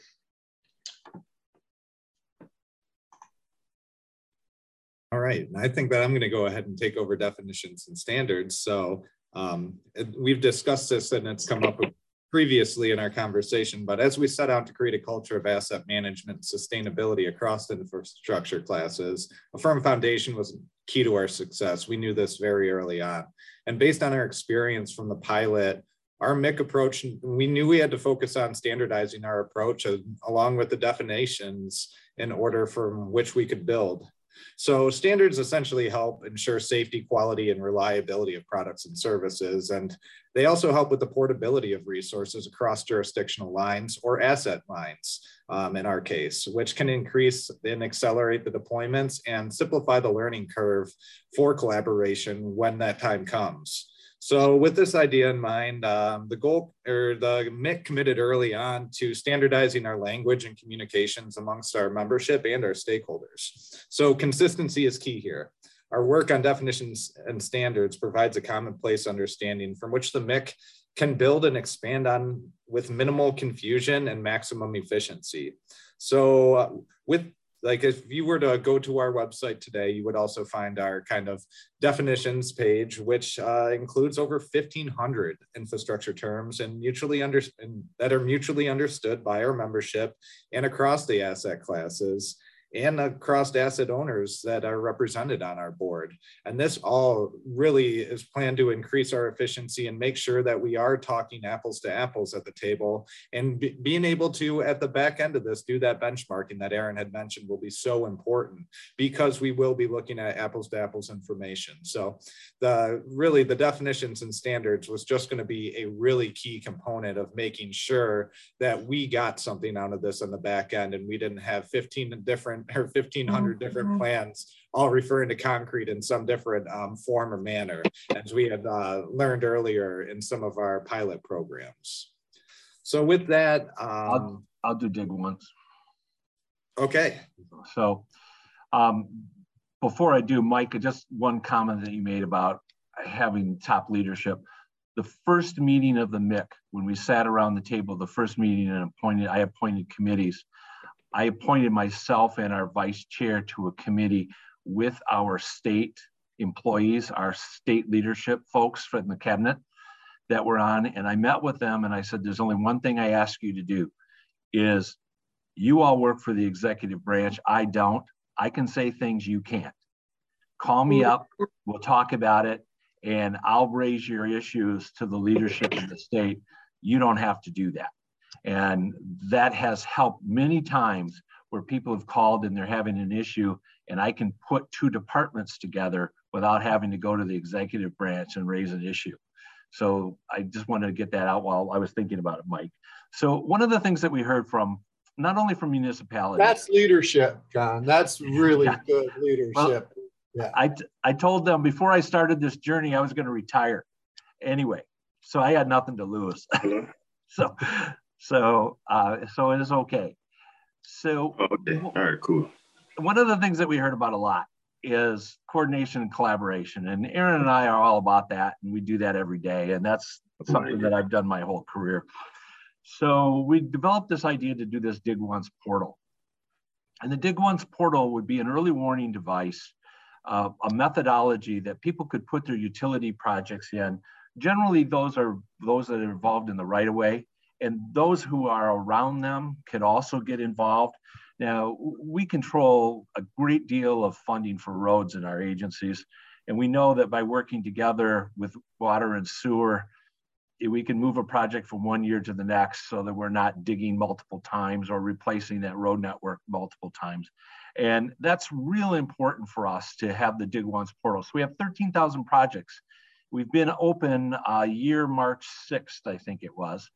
All right, I think that I'm going to go ahead and take over definitions and standards. So um, we've discussed this and it's come up previously in our conversation, but as we set out to create a culture of asset management sustainability across infrastructure classes, a firm foundation was key to our success. We knew this very early on. And based on our experience from the pilot, our MIC approach, we knew we had to focus on standardizing our approach uh, along with the definitions in order from which we could build. So standards essentially help ensure safety, quality, and reliability of products and services. And they also help with the portability of resources across jurisdictional lines or asset lines um, in our case, which can increase and accelerate the deployments and simplify the learning curve for collaboration when that time comes. So with this idea in mind, um, the goal or the MIC committed early on to standardizing our language and communications amongst our membership and our stakeholders. So consistency is key here. Our work on definitions and standards provides a commonplace understanding from which the MIC can build and expand on with minimal confusion and maximum efficiency. So uh, with like if you were to go to our website today, you would also find our kind of definitions page, which uh, includes over 1,500 infrastructure terms and mutually under and that are mutually understood by our membership and across the asset classes and across asset owners that are represented on our board. And this all really is planned to increase our efficiency and make sure that we are talking apples to apples at the table and be, being able to, at the back end of this, do that benchmarking that Erin had mentioned will be so important because we will be looking at apples to apples information. So the really the definitions and standards was just going to be a really key component of making sure that we got something out of this on the back end and we didn't have 15 different different or 1500 different mm-hmm. plans all referring to concrete in some different um, form or manner as we had uh, learned earlier in some of our pilot programs. So with that um, I'll, I'll, do dig once. Okay. So um, before i do mike just one comment that you made about having top leadership. The first meeting of the mic when we sat around the table the first meeting and appointed i appointed committees I appointed myself and our vice chair to a committee with our state employees, our state leadership folks from the cabinet that were on. And I met with them and I said, there's only one thing I ask you to do is you all work for the executive branch. I don't. I can say things you can't. Call me mm. up. We'll talk about it and I'll raise your issues to the leadership of the state. You don't have to do that. And that has helped many times where people have called and they're having an issue, and I can put two departments together without having to go to the executive branch and raise an issue. So I just wanted to get that out while I was thinking about it, Mike. So one of the things that we heard from not only from municipalities. That's leadership, John. That's really yeah. good leadership. Well, yeah. I, I told them before I started this journey, I was going to retire anyway. So I had nothing to lose. Mm-hmm. so so, uh, so it is okay. So, okay, all right, cool. One of the things that we heard about a lot is coordination and collaboration, and Erin and I are all about that, and we do that every day, and that's something that I've done my whole career. So we developed this idea to do this Dig Once portal, and the Dig Once portal would be an early warning device, uh, a methodology that people could put their utility projects in. Generally, those are those that are involved in the right of way and those who are around them can also get involved. Now, we control a great deal of funding for roads in our agencies, and we know that by working together with water and sewer, we can move a project from one year to the next so that we're not digging multiple times or replacing that road network multiple times. And that's real important for us to have the Dig Once portal. So we have 13,000 projects. We've been open uh, year March 6th, I think it was.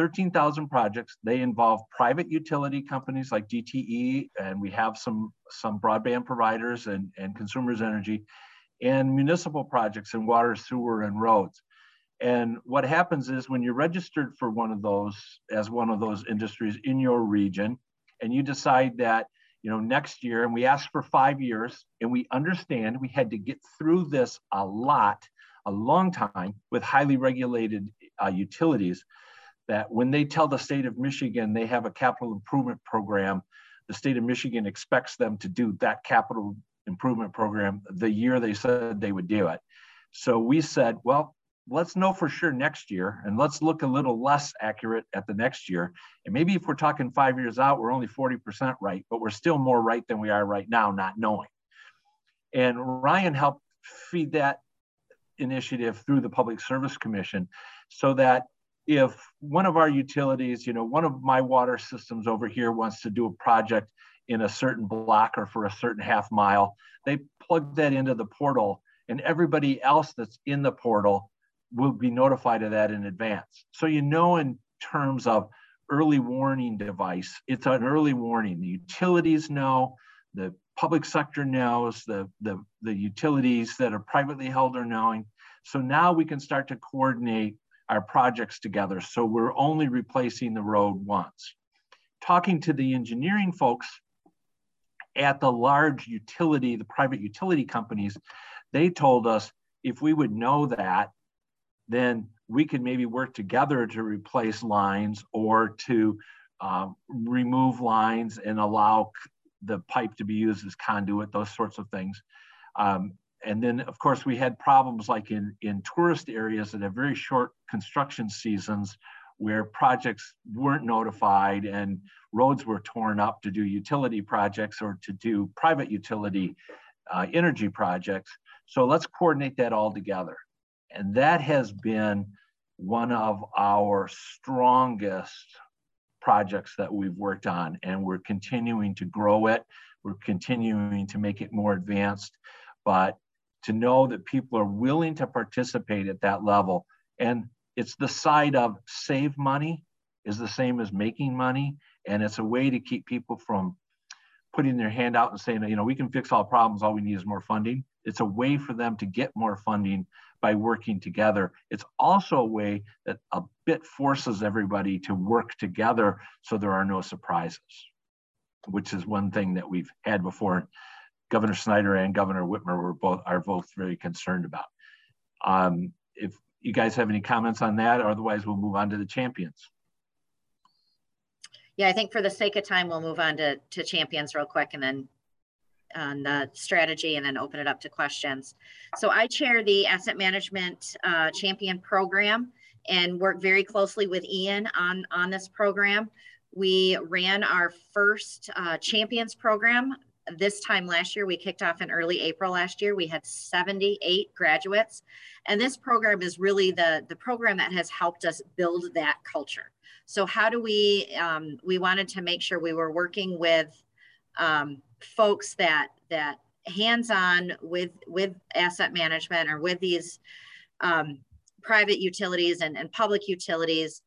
13,000 projects. They involve private utility companies like DTE, and we have some, some broadband providers and, and consumers energy, and municipal projects in water, sewer, and roads. And what happens is when you're registered for one of those as one of those industries in your region, and you decide that you know next year, and we ask for five years, and we understand we had to get through this a lot, a long time with highly regulated uh, utilities that when they tell the state of Michigan they have a capital improvement program, the state of Michigan expects them to do that capital improvement program the year they said they would do it. So we said, well, let's know for sure next year and let's look a little less accurate at the next year. And maybe if we're talking five years out, we're only 40% right, but we're still more right than we are right now, not knowing. And Ryan helped feed that initiative through the Public Service Commission so that if one of our utilities, you know, one of my water systems over here wants to do a project in a certain block or for a certain half mile, they plug that into the portal and everybody else that's in the portal will be notified of that in advance. So you know in terms of early warning device, it's an early warning. The utilities know, the public sector knows, the, the, the utilities that are privately held are knowing. So now we can start to coordinate our projects together. So we're only replacing the road once. Talking to the engineering folks at the large utility, the private utility companies, they told us if we would know that, then we could maybe work together to replace lines or to um, remove lines and allow the pipe to be used as conduit, those sorts of things. Um, and then of course we had problems like in, in tourist areas that have very short construction seasons where projects weren't notified and roads were torn up to do utility projects or to do private utility uh, energy projects. So let's coordinate that all together. And that has been one of our strongest projects that we've worked on and we're continuing to grow it. We're continuing to make it more advanced, but to know that people are willing to participate at that level. And it's the side of save money is the same as making money. And it's a way to keep people from putting their hand out and saying, you know, we can fix all problems. All we need is more funding. It's a way for them to get more funding by working together. It's also a way that a bit forces everybody to work together so there are no surprises, which is one thing that we've had before. Governor Snyder and Governor Whitmer were both are both very concerned about. Um, if you guys have any comments on that, otherwise we'll move on to the champions. Yeah, I think for the sake of time, we'll move on to, to champions real quick and then on the strategy and then open it up to questions. So I chair the asset management uh, champion program and work very closely with Ian on, on this program. We ran our first uh, champions program this time last year. We kicked off in early April last year. We had 78 graduates. And this program is really the, the program that has helped us build that culture. So how do we, um, we wanted to make sure we were working with um, folks that, that hands-on with, with asset management or with these um, private utilities and, and public utilities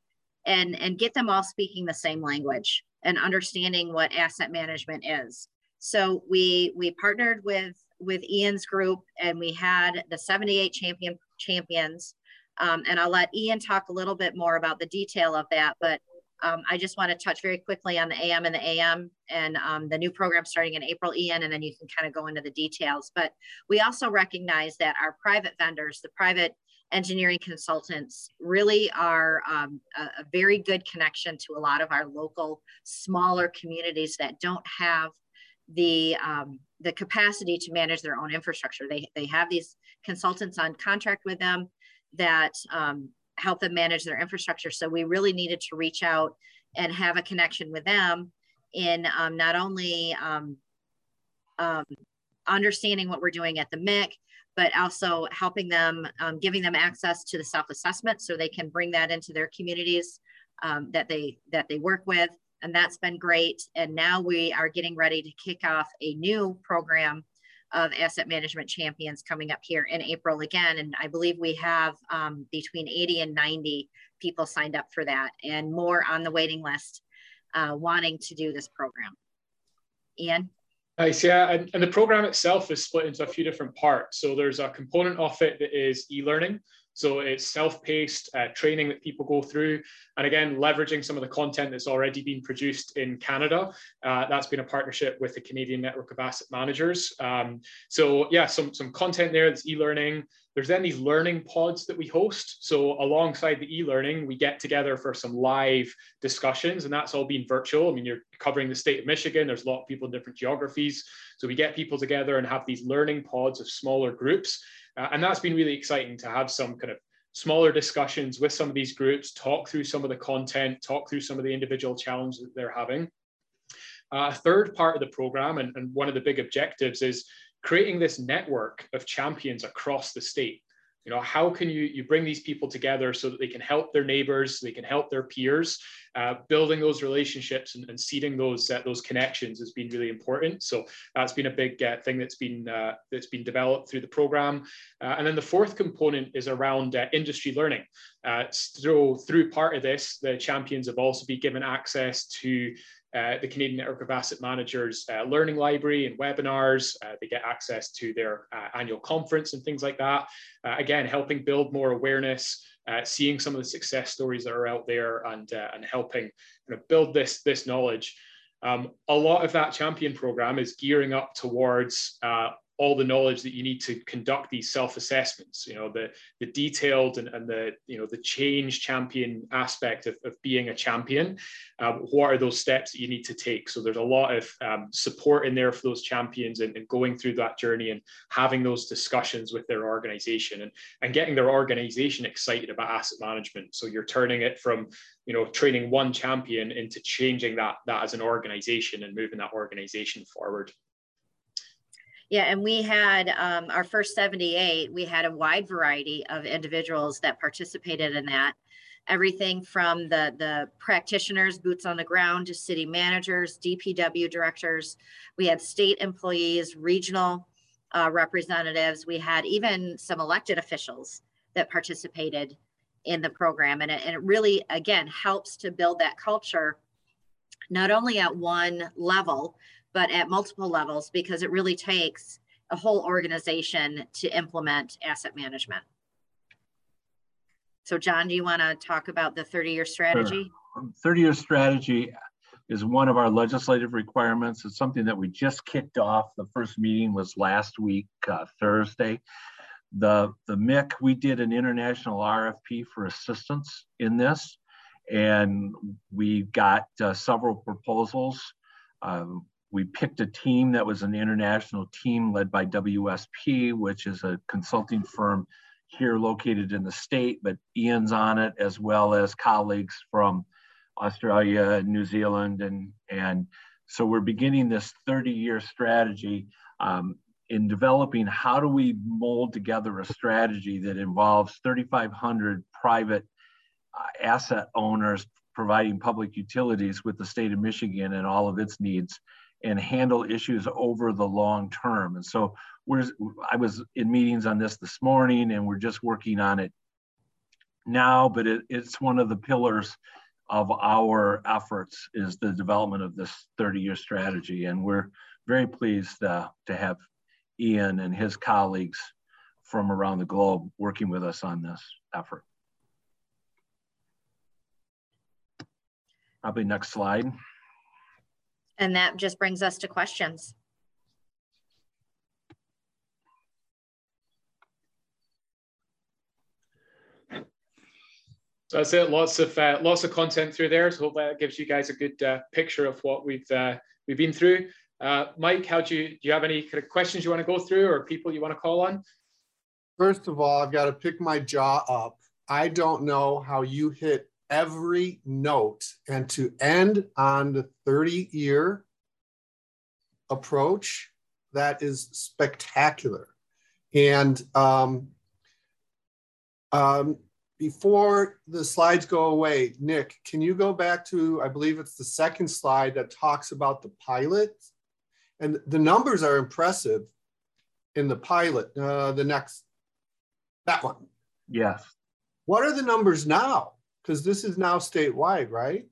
and, and get them all speaking the same language and understanding what asset management is. So we we partnered with with Ian's group and we had the 78 champion champions. Um, and I'll let Ian talk a little bit more about the detail of that. But um, I just want to touch very quickly on the AM and the AM and um, the new program starting in April, Ian, and then you can kind of go into the details. But we also recognize that our private vendors, the private engineering consultants, really are um, a, a very good connection to a lot of our local smaller communities that don't have the um, the capacity to manage their own infrastructure. They they have these consultants on contract with them that um, help them manage their infrastructure. So we really needed to reach out and have a connection with them in um, not only um, um, understanding what we're doing at the MIC, but also helping them, um, giving them access to the self-assessment so they can bring that into their communities that they that they work with and that's been great. And now we are getting ready to kick off a new program of asset management champions coming up here in April again. And I believe we have um, between 80 and 90 people signed up for that and more on the waiting list uh, wanting to do this program. Ian? Nice, yeah. And, and the program itself is split into a few different parts. So there's a component of it that is e-learning. So it's self-paced uh, training that people go through. And again, leveraging some of the content that's already been produced in Canada. Uh, that's been a partnership with the Canadian Network of Asset Managers. Um, so yeah, some, some content there that's e-learning. There's then these learning pods that we host. So alongside the e-learning, we get together for some live discussions and that's all been virtual. I mean, you're covering the state of Michigan. There's a lot of people in different geographies. So we get people together and have these learning pods of smaller groups uh, and that's been really exciting to have some kind of smaller discussions with some of these groups, talk through some of the content, talk through some of the individual challenges that they're having. Uh, a third part of the program, and, and one of the big objectives, is creating this network of champions across the state. You know how can you you bring these people together so that they can help their neighbors they can help their peers? Uh, building those relationships and, and seeding those uh, those connections has been really important. So that's been a big uh, thing that's been uh, that's been developed through the program. Uh, and then the fourth component is around uh, industry learning. So through part of this the champions have also been given access to uh, the Canadian Network of Asset Managers uh, learning library and webinars. Uh, they get access to their uh, annual conference and things like that. Uh, again, helping build more awareness, seeing some of the success stories that are out there and, and helping build this, this knowledge. Um, a lot of that champion program is gearing up towards all the knowledge that you need to conduct these self-assessments you know the the detailed and, and the you know the change champion aspect of, of being a champion. Um, what are those steps that you need to take? So there's a lot of um, support in there for those champions and, and, going through that journey and having those discussions with their organization and, and getting their organization excited about asset management. So you're turning it from you know training one champion into changing that that as an organization and moving that organization forward yeah, and we had um, our first 78, we had a wide variety of individuals that participated in that. Everything from the, the practitioners, boots on the ground, to city managers, DPW directors. We had state employees, regional uh, representatives. We had even some elected officials that participated in the program. And it, and it really, again, helps to build that culture, not only at one level, but at multiple levels because it really takes a whole organization to implement asset management. So, John, do you want to talk about the 30 year strategy? 30 year strategy is one of our legislative requirements. It's something that we just kicked off. The first meeting was last week, uh, Thursday. The, the MIC, we did an international RFP for assistance in this, and we got uh, several proposals. Um, we picked a team that was an international team led by WSP, which is a consulting firm here located in the state, but Ian's on it as well as colleagues from Australia, New Zealand, and and so we're beginning this 30-year strategy um, in developing how do we mold together a strategy that involves 3,500 private uh, asset owners providing public utilities with the state of Michigan and all of its needs and handle issues over the long term. And so we're, I was in meetings on this this morning and we're just working on it now, but it, it's one of the pillars of our efforts is the development of this 30 year strategy. And we're very pleased uh, to have Ian and his colleagues from around the globe working with us on this effort. Probably next slide. And that just brings us to questions. So that's it. Lots of uh, lots of content through there. So hope that gives you guys a good uh, picture of what we've uh, we've been through. Uh, Mike, how do you do? You have any kind of questions you want to go through, or people you want to call on? First of all, I've got to pick my jaw up. I don't know how you hit every note and to end on the 30 year approach that is spectacular. And um, um, before the slides go away nick can you go back to i believe it's the second slide that talks about the pilot? And the numbers are impressive in the pilot uh, the next that one. Yes. What are the numbers now because this is now statewide, right?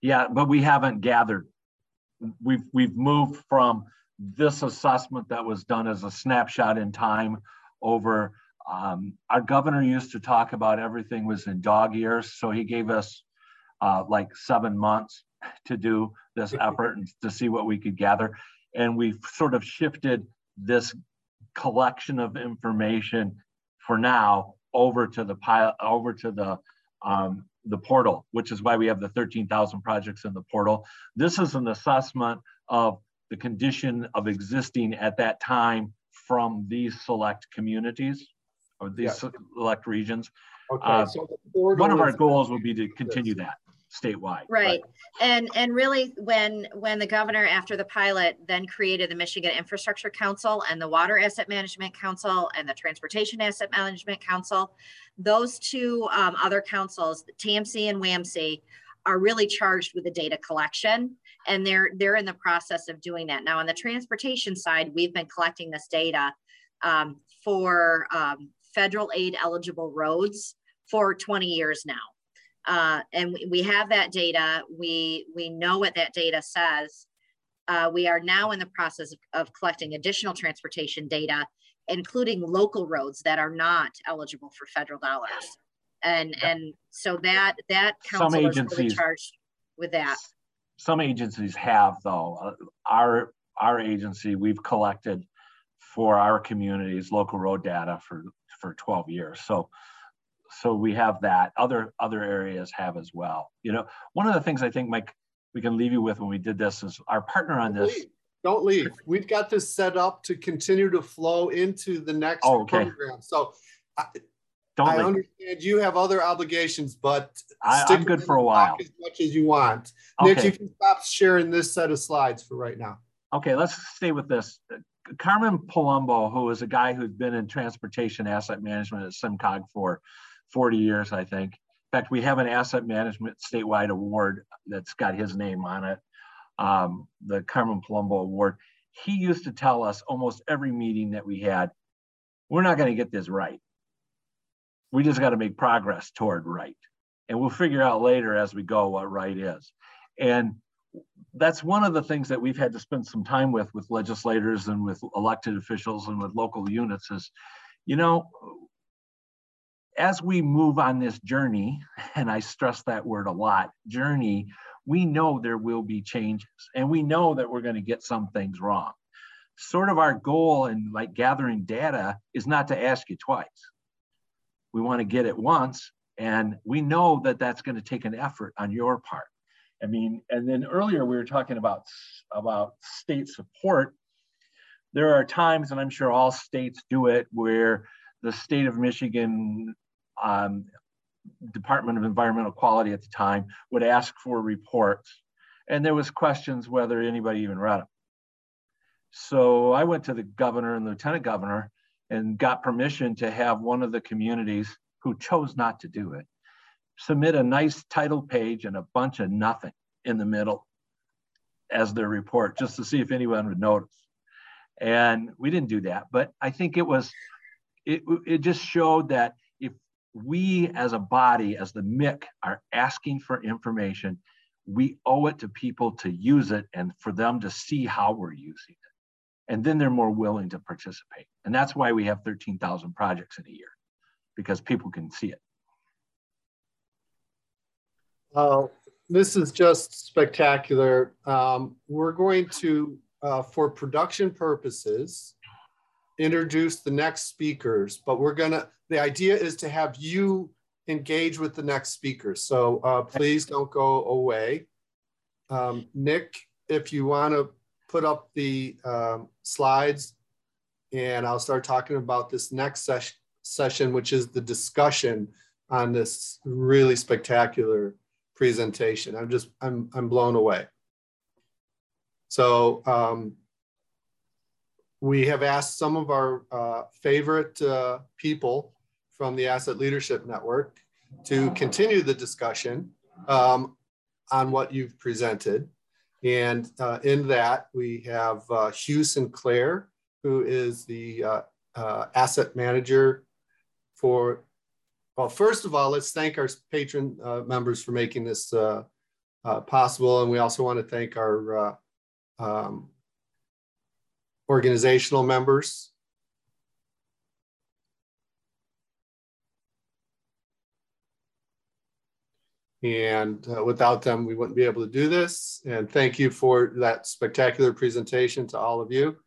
Yeah, but we haven't gathered. We've we've moved from this assessment that was done as a snapshot in time over. Um, our governor used to talk about everything was in dog years, so he gave us uh, like seven months to do this effort and to see what we could gather. And we've sort of shifted this collection of information for now over to the pilot, over to the um, the portal, which is why we have the 13,000 projects in the portal. This is an assessment of the condition of existing at that time from these select communities or these yeah. select regions. Okay, uh, so one of our goals will be to continue that. Statewide. Right. And and really when when the governor after the pilot then created the Michigan Infrastructure Council and the Water Asset Management Council and the Transportation Asset Management Council, those two um, other councils, TAMC and WAMC, are really charged with the data collection and they're they're in the process of doing that now on the transportation side we've been collecting this data um, for um, federal aid eligible roads for 20 years now uh, and we, we have that data we we know what that data says uh, we are now in the process of, of collecting additional transportation data including local roads that are not eligible for federal dollars and yeah. and so that that council some agencies, is really charged with that. Some agencies have though. Uh, our our agency we've collected for our communities local road data for for 12 years. So so we have that. Other other areas have as well. You know, one of the things I think Mike we can leave you with when we did this is our partner on Don't this. Leave. Don't leave. We've got this set up to continue to flow into the next oh, okay. program. So don't I leave. understand you have other obligations, but I, am good for a while. As much as you want. Okay. Nick, you can stop sharing this set of slides for right now. Okay, let's stay with this. Carmen Palombo, who is a guy who's been in transportation asset management at SEMCOG for 40 years, I think. In fact, we have an asset management statewide award that's got his name on it, um, the Carmen Palombo Award. He used to tell us almost every meeting that we had, we're not going to get this right we just got to make progress toward right. And we'll figure out later as we go what right is. And that's one of the things that we've had to spend some time with with legislators and with elected officials and with local units is you know as we move on this journey and i stress that word a lot journey we know there will be changes and we know that we're going to get some things wrong sort of our goal in like gathering data is not to ask you twice we want to get it once. And we know that that's going to take an effort on your part. I mean, and then earlier we were talking about, about state support. There are times, and I'm sure all states do it, where the state of Michigan um, Department of Environmental Quality at the time would ask for reports. And there was questions whether anybody even read them. So I went to the governor and lieutenant governor and got permission to have one of the communities who chose not to do it submit a nice title page and a bunch of nothing in the middle as their report just to see if anyone would notice. And we didn't do that, but I think it was, it, it just showed that we as a body, as the MIC, are asking for information, we owe it to people to use it and for them to see how we're using it and then they're more willing to participate. And that's why we have 13,000 projects in a year, because people can see it. Uh, this is just spectacular. Um, we're going to, uh, for production purposes, introduce the next speakers, but we're gonna, the idea is to have you engage with the next speakers. So uh, please don't go away. Um, Nick, if you wanna put up the um, slides and I'll start talking about this next ses session, which is the discussion on this really spectacular presentation. I'm just, I'm, I'm blown away. So um, we have asked some of our uh, favorite uh, people from the Asset Leadership Network to continue the discussion um, on what you've presented. And uh, in that, we have uh, Hugh Sinclair, who is the uh, uh, asset manager for, well, first of all, let's thank our patron members for making this possible. And we also want to thank our um, organizational members And uh, without them, we wouldn't be able to do this. And thank you for that spectacular presentation to all of you.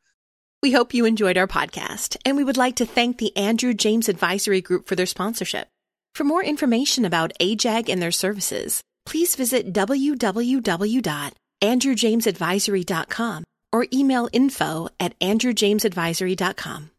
We hope you enjoyed our podcast, and we would like to thank the Andrew James Advisory Group for their sponsorship. For more information about AJAG and their services, please visit www.andrewjamesadvisory.com or email info at andrewjamesadvisory.com.